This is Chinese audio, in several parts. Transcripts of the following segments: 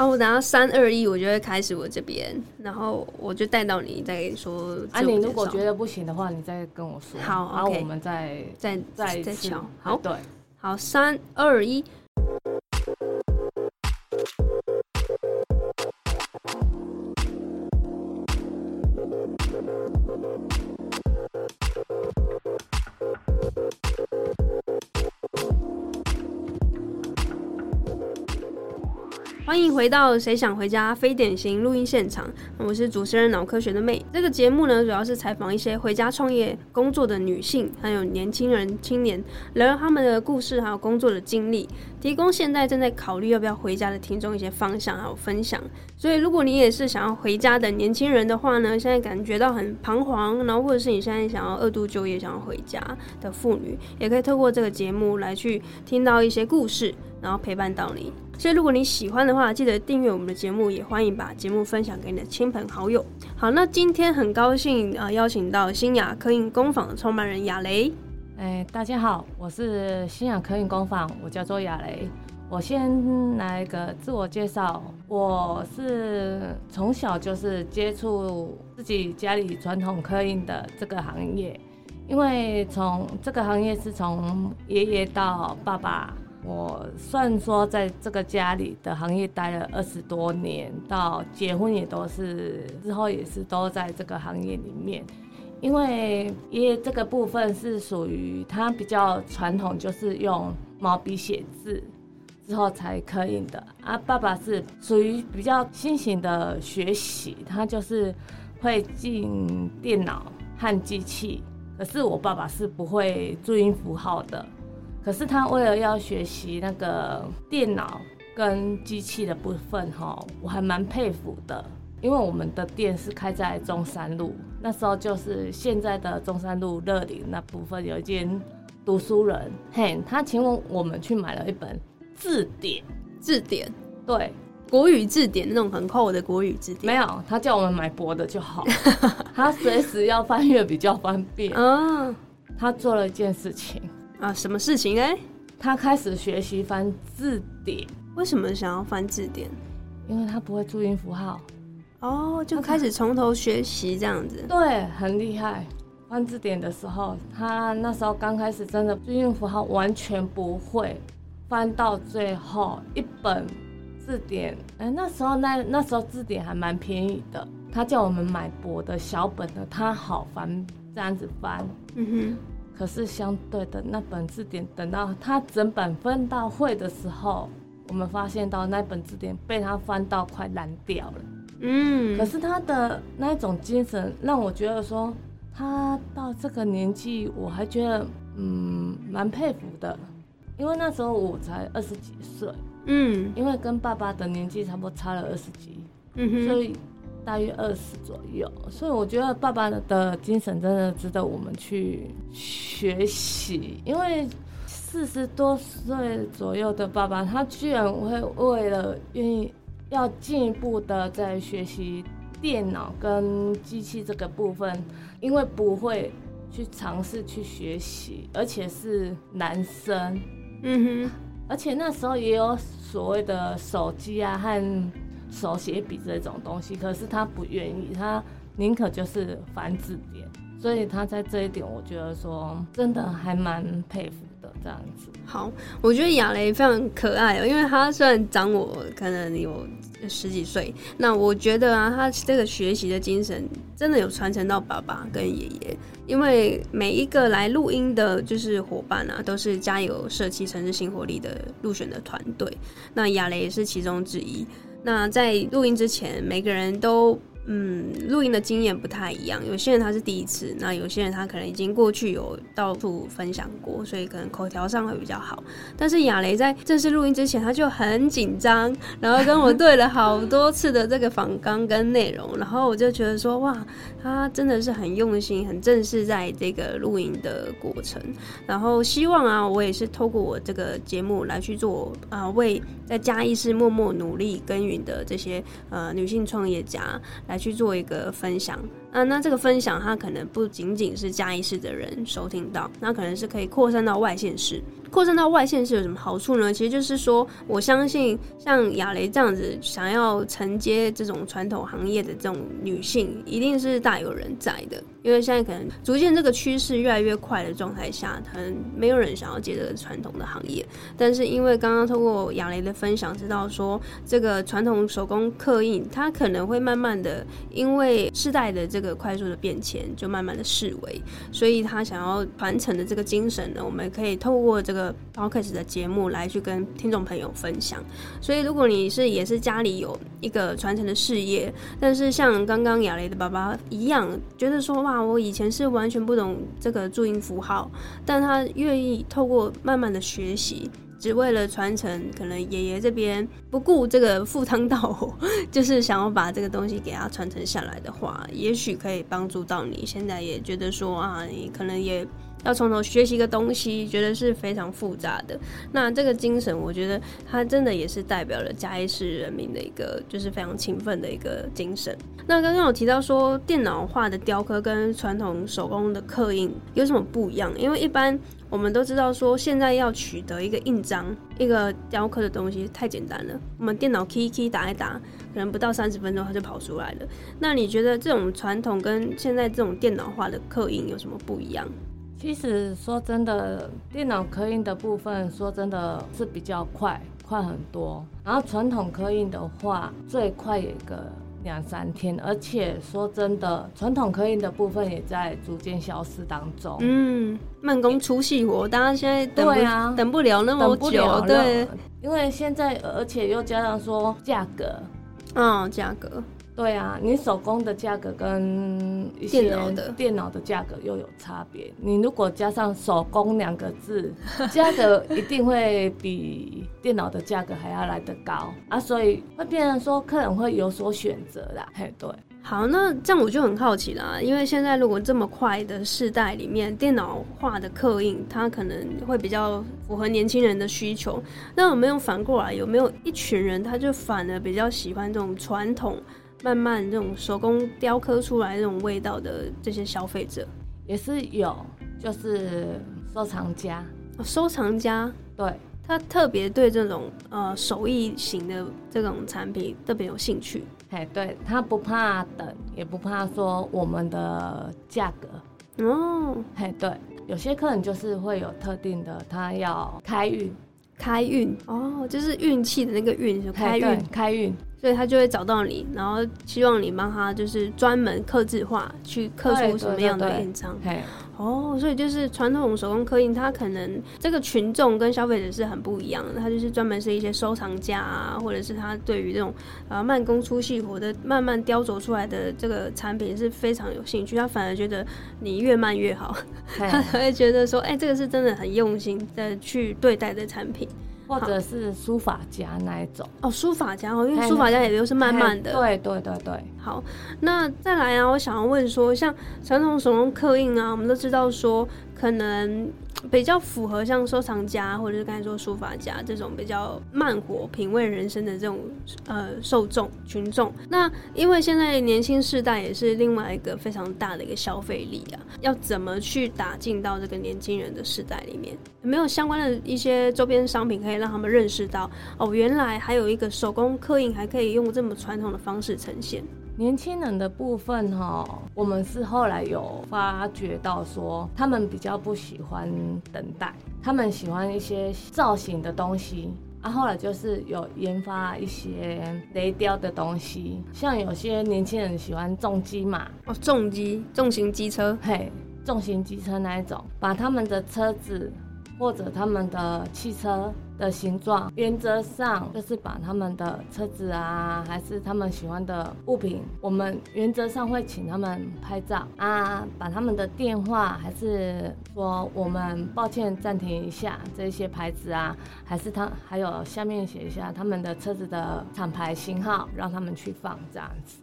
啊，我等下三二一，我就会开始我这边，然后我就带到你再说。啊，你如果觉得不行的话，你再跟我说。好，然后我们再再再再敲。好，对，好，三二一。欢迎回到《谁想回家》非典型录音现场，我是主持人脑科学的妹。这个节目呢，主要是采访一些回家创业工作的女性，还有年轻人、青年，聊聊他们的故事，还有工作的经历，提供现在正在考虑要不要回家的听众一些方向还有分享。所以，如果你也是想要回家的年轻人的话呢，现在感觉到很彷徨，然后或者是你现在想要二度就业、想要回家的妇女，也可以透过这个节目来去听到一些故事，然后陪伴到你。所以，如果你喜欢的话，记得订阅我们的节目，也欢迎把节目分享给你的亲朋好友。好，那今天很高兴啊，邀请到新雅科印工坊的创办人亚雷。哎，大家好，我是新雅科印工坊，我叫做亚雷。我先来个自我介绍，我是从小就是接触自己家里传统刻印的这个行业，因为从这个行业是从爷爷到爸爸。我算说在这个家里的行业待了二十多年，到结婚也都是之后也是都在这个行业里面。因为爷爷这个部分是属于他比较传统，就是用毛笔写字之后才刻印的啊。爸爸是属于比较新型的学习，他就是会进电脑和机器，可是我爸爸是不会注音符号的。可是他为了要学习那个电脑跟机器的部分，哈，我还蛮佩服的。因为我们的店是开在中山路，那时候就是现在的中山路乐林那部分有一间读书人，嘿，他请我们去买了一本字典，字典，对，国语字典那种很厚的国语字典。没有，他叫我们买薄的就好，他随时要翻阅比较方便。嗯，他做了一件事情。啊，什么事情哎？他开始学习翻字典。为什么想要翻字典？因为他不会注音符号。哦，就开始从头学习这样子。对，很厉害。翻字典的时候，他那时候刚开始真的注音符号完全不会。翻到最后一本字典，哎，那时候那那时候字典还蛮便宜的。他叫我们买薄的小本的，他好翻，这样子翻。嗯哼。可是相对的，那本字典等到他整本分到会的时候，我们发现到那本字典被他翻到快烂掉了。嗯，可是他的那一种精神让我觉得说，他到这个年纪，我还觉得嗯蛮佩服的，因为那时候我才二十几岁。嗯，因为跟爸爸的年纪差不多差了二十几，嗯哼，所以。大约二十左右，所以我觉得爸爸的精神真的值得我们去学习。因为四十多岁左右的爸爸，他居然会为了愿意要进一步的在学习电脑跟机器这个部分，因为不会去尝试去学习，而且是男生，嗯哼，而且那时候也有所谓的手机啊和。手写笔这种东西，可是他不愿意，他宁可就是翻字典，所以他在这一点，我觉得说真的还蛮佩服的这样子。好，我觉得亚雷非常可爱哦，因为他虽然长我可能有十几岁，那我觉得啊，他这个学习的精神真的有传承到爸爸跟爷爷，因为每一个来录音的就是伙伴啊，都是加油社区城市新活力的入选的团队，那亚雷也是其中之一。那在录音之前，每个人都。嗯，录音的经验不太一样，有些人他是第一次，那有些人他可能已经过去有到处分享过，所以可能口条上会比较好。但是亚雷在正式录音之前，他就很紧张，然后跟我对了好多次的这个访纲跟内容，然后我就觉得说，哇，他真的是很用心、很正式在这个录音的过程。然后希望啊，我也是透过我这个节目来去做啊，为在嘉义市默默努力耕耘的这些呃女性创业家。来去做一个分享。啊，那这个分享它可能不仅仅是嘉义市的人收听到，那可能是可以扩散到外县市，扩散到外县市有什么好处呢？其实就是说，我相信像亚雷这样子想要承接这种传统行业的这种女性，一定是大有人在的。因为现在可能逐渐这个趋势越来越快的状态下，可能没有人想要接这个传统的行业。但是因为刚刚通过亚雷的分享，知道说这个传统手工刻印，它可能会慢慢的因为世代的这个快速的变迁，就慢慢的式微。所以他想要传承的这个精神呢，我们可以透过这个 podcast 的节目来去跟听众朋友分享。所以如果你是也是家里有一个传承的事业，但是像刚刚亚雷的爸爸一样，觉得说。哇，我以前是完全不懂这个注音符号，但他愿意透过慢慢的学习，只为了传承。可能爷爷这边不顾这个赴汤蹈火，就是想要把这个东西给他传承下来的话，也许可以帮助到你。现在也觉得说啊，你可能也。要从头学习一个东西，觉得是非常复杂的。那这个精神，我觉得它真的也是代表了嘉义市人民的一个，就是非常勤奋的一个精神。那刚刚有提到说，电脑化的雕刻跟传统手工的刻印有什么不一样？因为一般我们都知道说，现在要取得一个印章、一个雕刻的东西太简单了，我们电脑 key key 打一打，可能不到三十分钟它就跑出来了。那你觉得这种传统跟现在这种电脑化的刻印有什么不一样？其实说真的，电脑刻印的部分，说真的是比较快，快很多。然后传统刻印的话，最快也个两三天。而且说真的，传统刻印的部分也在逐渐消失当中。嗯，慢工出细活，大家现在等不等不了那么久，对。因为现在，而且又加上说价格，嗯，价格。对啊，你手工的价格跟一些电脑的价格又有差别。你如果加上“手工”两个字，价格一定会比电脑的价格还要来得高啊，所以会变成说客人会有所选择啦。嘿，对。好，那这样我就很好奇了，因为现在如果这么快的世代里面，电脑化的刻印，它可能会比较符合年轻人的需求。那有没有反过来，有没有一群人，他就反而比较喜欢这种传统？慢慢这种手工雕刻出来这种味道的这些消费者。也是有，就是收藏家，收藏家，对。他特别对这种呃手艺型的这种产品特别有兴趣，哎，对他不怕等，也不怕说我们的价格。哦，嘿，对，有些客人就是会有特定的，他要开运，开运哦，就是运气的那个运，就开运，开运。所以他就会找到你，然后希望你帮他就是专门刻字化，去刻出什么样的印章。哦，所以就是传统手工刻印，它可能这个群众跟消费者是很不一样的。它就是专门是一些收藏家啊，或者是他对于这种呃慢工出细活的慢慢雕琢出来的这个产品是非常有兴趣。他反而觉得你越慢越好，他才会觉得说，哎，这个是真的很用心的去对待的产品。或者是书法家那一种哦，书法家哦，因为书法家也都是慢慢的，对对对对。好，那再来啊，我想要问说，像传统手工刻印啊，我们都知道说。可能比较符合像收藏家或者是刚才说书法家这种比较慢活品味人生的这种呃受众群众。那因为现在年轻世代也是另外一个非常大的一个消费力啊，要怎么去打进到这个年轻人的世代里面？有没有相关的一些周边商品可以让他们认识到哦，原来还有一个手工刻印还可以用这么传统的方式呈现？年轻人的部分哈，我们是后来有发觉到说，他们比较不喜欢等待，他们喜欢一些造型的东西。啊，后来就是有研发一些雷雕的东西，像有些年轻人喜欢重机嘛，哦，重机，重型机车，嘿，重型机车那一种，把他们的车子或者他们的汽车。的形状，原则上就是把他们的车子啊，还是他们喜欢的物品，我们原则上会请他们拍照啊，把他们的电话，还是说我们抱歉暂停一下这些牌子啊，还是他还有下面写一下他们的车子的厂牌型号，让他们去放这样子。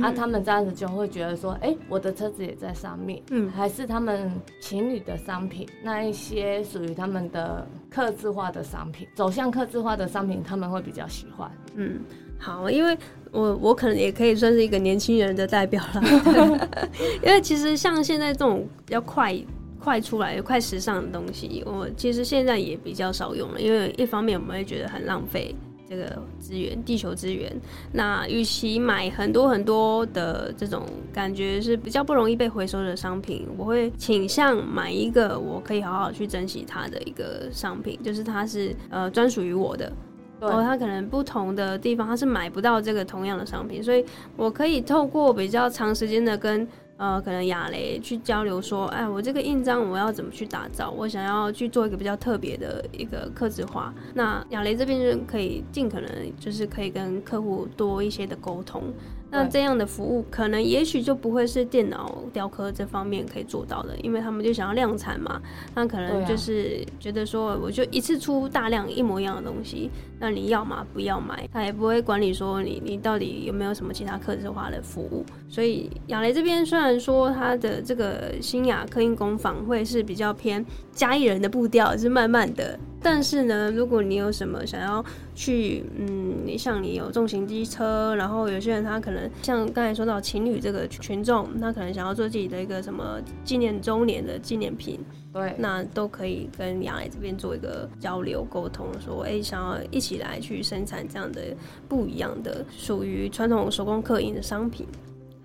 啊，他们这样子就会觉得说，哎，我的车子也在上面，嗯，还是他们情侣的商品，那一些属于他们的刻字化的商品，走向刻字化的商品，他们会比较喜欢。嗯，好，因为我我可能也可以算是一个年轻人的代表了，因为其实像现在这种比较快。快出来、快时尚的东西，我其实现在也比较少用了，因为一方面我们会觉得很浪费这个资源、地球资源。那与其买很多很多的这种感觉是比较不容易被回收的商品，我会倾向买一个我可以好好去珍惜它的一个商品，就是它是呃专属于我的。然后它可能不同的地方它是买不到这个同样的商品，所以我可以透过比较长时间的跟。呃，可能亚雷去交流说，哎，我这个印章我要怎么去打造？我想要去做一个比较特别的一个刻字化。那亚雷这边就可以尽可能就是可以跟客户多一些的沟通。那这样的服务可能也许就不会是电脑雕刻这方面可以做到的，因为他们就想要量产嘛。那可能就是觉得说，我就一次出大量一模一样的东西，那你要嘛？不要买，他也不会管你说你你到底有没有什么其他刻字化的服务。所以雅雷这边虽然说它的这个新雅刻印工坊会是比较偏嘉义人的步调，是慢慢的。但是呢，如果你有什么想要去，嗯，你像你有重型机车，然后有些人他可能像刚才说到情侣这个群众，他可能想要做自己的一个什么纪念周年的纪念品，对，那都可以跟杨磊这边做一个交流沟通，说，哎，想要一起来去生产这样的不一样的属于传统手工刻印的商品。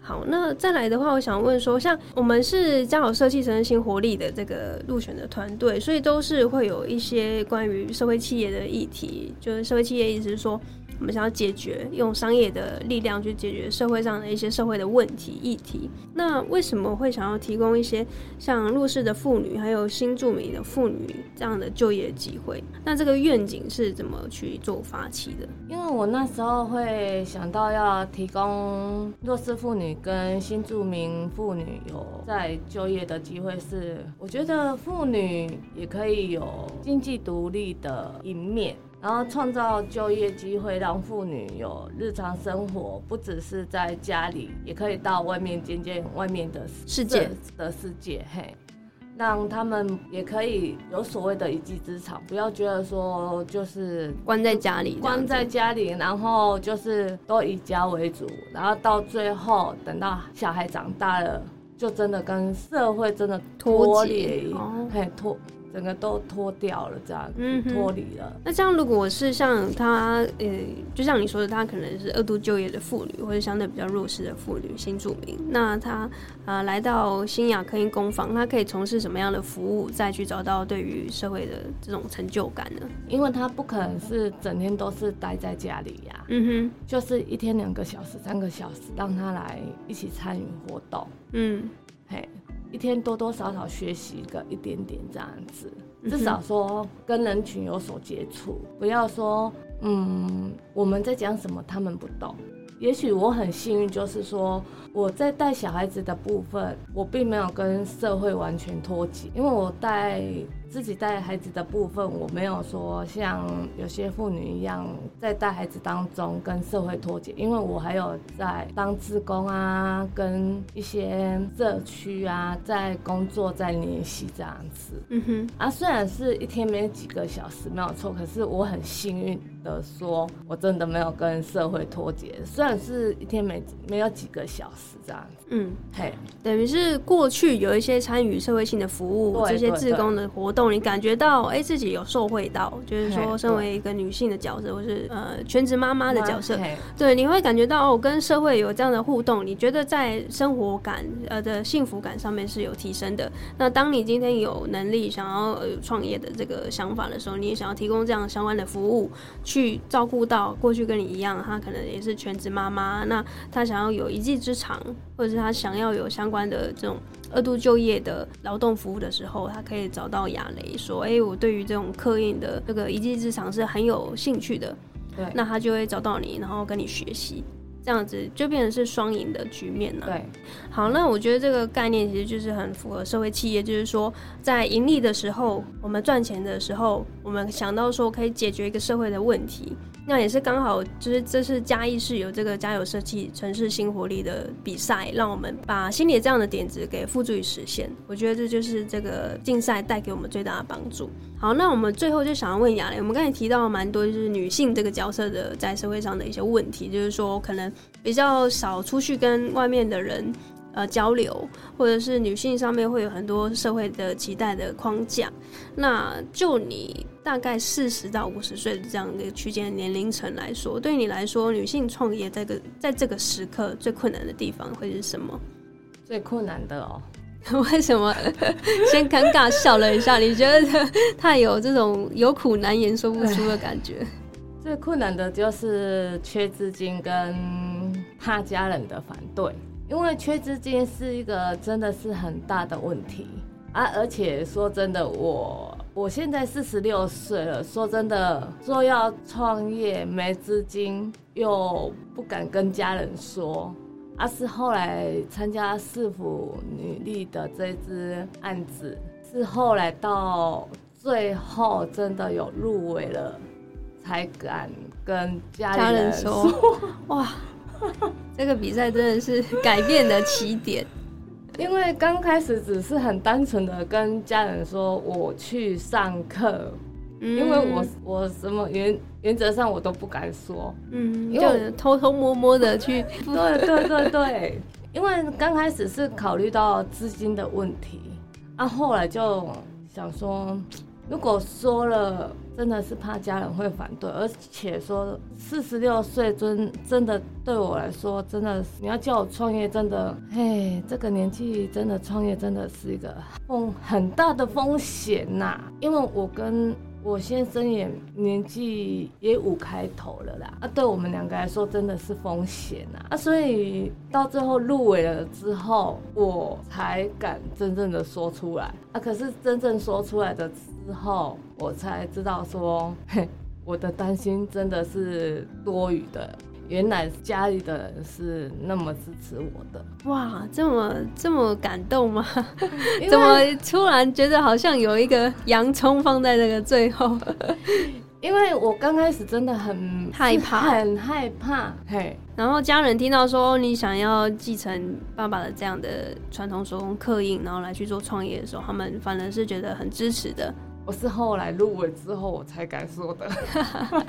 好，那再来的话，我想问说，像我们是家有设计成新活力的这个入选的团队，所以都是会有一些关于社会企业的议题，就是社会企业意思是说。我们想要解决用商业的力量去解决社会上的一些社会的问题议题，那为什么会想要提供一些像弱势的妇女还有新住民的妇女这样的就业机会？那这个愿景是怎么去做发起的？因为我那时候会想到要提供弱势妇女跟新住民妇女有在就业的机会，是我觉得妇女也可以有经济独立的一面。然后创造就业机会，让妇女有日常生活，不只是在家里，也可以到外面见见外面的世界的世界，嘿，让他们也可以有所谓的一技之长，不要觉得说就是关在家里，关在家里，然后就是都以家为主，然后到最后等到小孩长大了，就真的跟社会真的脱离，嘿脱。整个都脱掉了，这样脱离了。那这样，如果是像他，呃，就像你说的，他可能是二度就业的妇女，或者相对比较弱势的妇女，新住民，那他啊来到新雅科音工坊，他可以从事什么样的服务，再去找到对于社会的这种成就感呢？因为他不可能是整天都是待在家里呀，嗯哼，就是一天两个小时、三个小时，让他来一起参与活动，嗯，嘿。一天多多少少学习个一点点这样子，至少说跟人群有所接触，不要说嗯我们在讲什么他们不懂。也许我很幸运，就是说我在带小孩子的部分，我并没有跟社会完全脱节，因为我带。自己带孩子的部分，我没有说像有些妇女一样在带孩子当中跟社会脱节，因为我还有在当志工啊，跟一些社区啊在工作在联系这样子。嗯哼，啊，虽然是一天没几个小时没有错，可是我很幸运的说，我真的没有跟社会脱节，虽然是一天没没有几个小时这样子。嗯，嘿，等于是过去有一些参与社会性的服务，这些志工的活动。你感觉到哎，自己有受惠到，就是说，身为一个女性的角色，或是呃全职妈妈的角色，对，你会感觉到哦，跟社会有这样的互动，你觉得在生活感呃的幸福感上面是有提升的。那当你今天有能力想要创业的这个想法的时候，你也想要提供这样相关的服务，去照顾到过去跟你一样，她可能也是全职妈妈，那她想要有一技之长，或者是她想要有相关的这种。二度就业的劳动服务的时候，他可以找到亚雷说：“哎，我对于这种刻印的这个一技之长是很有兴趣的。”对，那他就会找到你，然后跟你学习，这样子就变成是双赢的局面了。对，好，那我觉得这个概念其实就是很符合社会企业，就是说在盈利的时候，我们赚钱的时候，我们想到说可以解决一个社会的问题。那也是刚好，就是这是嘉义市有这个嘉有设计城市新活力的比赛，让我们把心里这样的点子给付诸于实现。我觉得这就是这个竞赛带给我们最大的帮助。好，那我们最后就想要问雅蕾，我们刚才提到蛮多就是女性这个角色的在社会上的一些问题，就是说可能比较少出去跟外面的人。呃交流，或者是女性上面会有很多社会的期待的框架。那就你大概四十到五十岁的这样的一个区间年龄层来说，对你来说，女性创业这个在这个时刻最困难的地方会是什么？最困难的哦。为什么？先尴尬笑了一下，你觉得他有这种有苦难言说不出的感觉？最困难的就是缺资金跟怕家人的反对，因为缺资金是一个真的是很大的问题啊！而且说真的，我我现在四十六岁了，说真的，说要创业没资金又不敢跟家人说。啊是后来参加市府女力的这支案子，是后来到最后真的有入围了，才敢跟家人说。哇，这个比赛真的是改变的起点。因为刚开始只是很单纯的跟家人说我去上课。因为我我什么原原则上我都不敢说，嗯，就偷偷摸摸的去，对对对对，因为刚开始是考虑到资金的问题，啊，后来就想说，如果说了，真的是怕家人会反对，而且说四十六岁真真的对我来说，真的你要叫我创业，真的，嘿，这个年纪真的创业真的是一个风很大的风险呐，因为我跟我先生也年纪也五开头了啦，啊，对我们两个来说真的是风险啊，啊，所以到最后入围了之后，我才敢真正的说出来啊。可是真正说出来的之后，我才知道说，嘿，我的担心真的是多余的。原来家里的人是那么支持我的，哇，这么这么感动吗？怎么突然觉得好像有一个洋葱放在那个最后？因为我刚开始真的很害怕，很害怕，嘿。然后家人听到说你想要继承爸爸的这样的传统手工刻印，然后来去做创业的时候，他们反而是觉得很支持的。我是后来入围之后我才敢说的，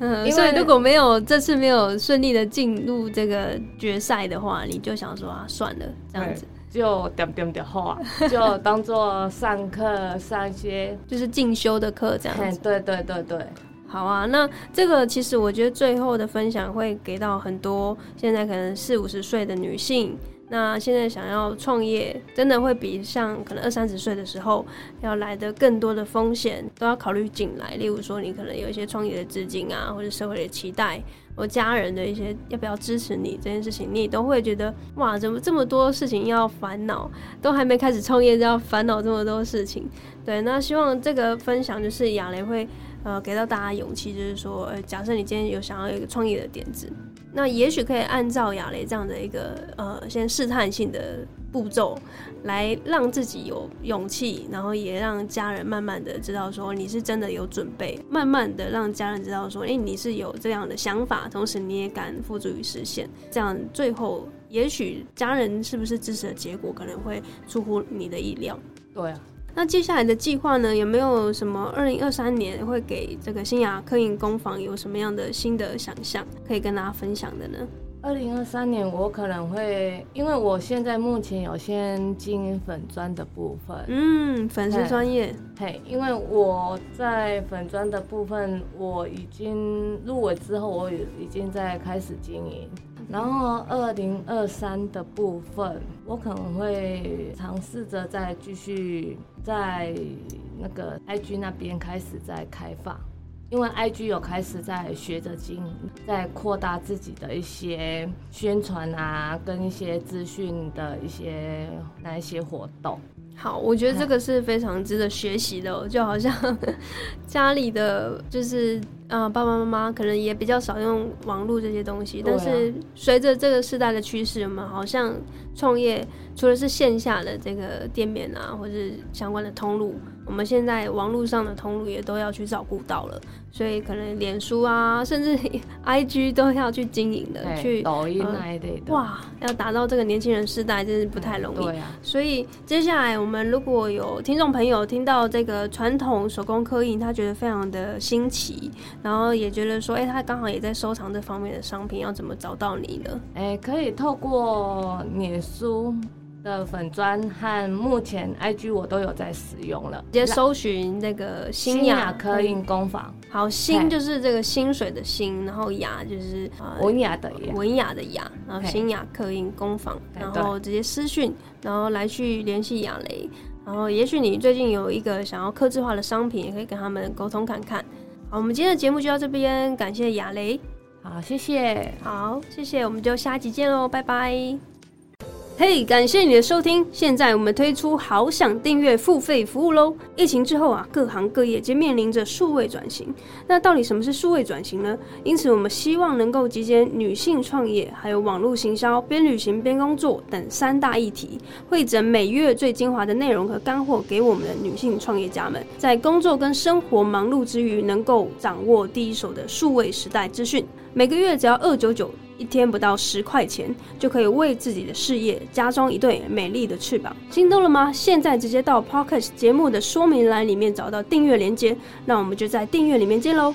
嗯，所以如果没有这次没有顺利的进入这个决赛的话，你就想说啊，算了，这样子就点点点话，就 当做上课上一些就是进修的课这样子。对对对对，好啊，那这个其实我觉得最后的分享会给到很多现在可能四五十岁的女性。那现在想要创业，真的会比像可能二三十岁的时候要来的更多的风险都要考虑进来。例如说，你可能有一些创业的资金啊，或者社会的期待，或家人的一些要不要支持你这件事情，你都会觉得哇，怎么这么多事情要烦恼？都还没开始创业就要烦恼这么多事情。对，那希望这个分享就是亚雷会呃给到大家勇气，就是说，呃，假设你今天有想要一个创业的点子。那也许可以按照亚雷这样的一个呃，先试探性的步骤，来让自己有勇气，然后也让家人慢慢的知道说你是真的有准备，慢慢的让家人知道说，哎，你是有这样的想法，同时你也敢付诸于实现，这样最后也许家人是不是支持的结果，可能会出乎你的意料。对啊。那接下来的计划呢？有没有什么二零二三年会给这个新雅刻印工坊有什么样的新的想象可以跟大家分享的呢？二零二三年我可能会，因为我现在目前有先经营粉砖的部分，嗯，粉丝专业，嘿，因为我在粉砖的部分我已经入围之后，我已经在开始经营。然后二零二三的部分，我可能会尝试着再继续在那个 IG 那边开始再开放，因为 IG 有开始在学着经营，在扩大自己的一些宣传啊，跟一些资讯的一些那一些活动。好，我觉得这个是非常值得学习的，就好像 家里的就是啊爸爸妈妈可能也比较少用网络这些东西，但是随着这个时代的趋势，我们好像创业除了是线下的这个店面啊，或者相关的通路，我们现在网络上的通路也都要去照顾到了，所以可能脸书啊，甚至 IG 都要去经营的，去抖音那一类的。哇，要达到这个年轻人世代，真是不太容易。对啊。所以接下来我们如果有听众朋友听到这个传统手工刻印，他觉得非常的新奇，然后也觉得说，哎，他刚好也在收藏这方面的商品，要怎么找到你呢？哎，可以透过脸书。的粉砖和目前 IG 我都有在使用了，直接搜寻那个新雅刻印工坊。好，新就是这个薪水的薪，然后雅就是文雅的雅，文雅的雅，然后新雅刻印工坊，然后直接私讯，然后来去联系雅雷，然后也许你最近有一个想要刻制化的商品，也可以跟他们沟通看看。好，我们今天的节目就到这边，感谢雅雷，好，谢谢，好，谢谢，我们就下集见喽，拜拜。嘿，感谢你的收听。现在我们推出好想订阅付费服务喽。疫情之后啊，各行各业皆面临着数位转型。那到底什么是数位转型呢？因此，我们希望能够集结女性创业、还有网络行销、边旅行边工作等三大议题，汇整每月最精华的内容和干货，给我们的女性创业家们，在工作跟生活忙碌之余，能够掌握第一手的数位时代资讯。每个月只要二九九。一天不到十块钱，就可以为自己的事业加装一对美丽的翅膀。心动了吗？现在直接到 Pocket 节目的说明栏里面找到订阅链接，那我们就在订阅里面见喽。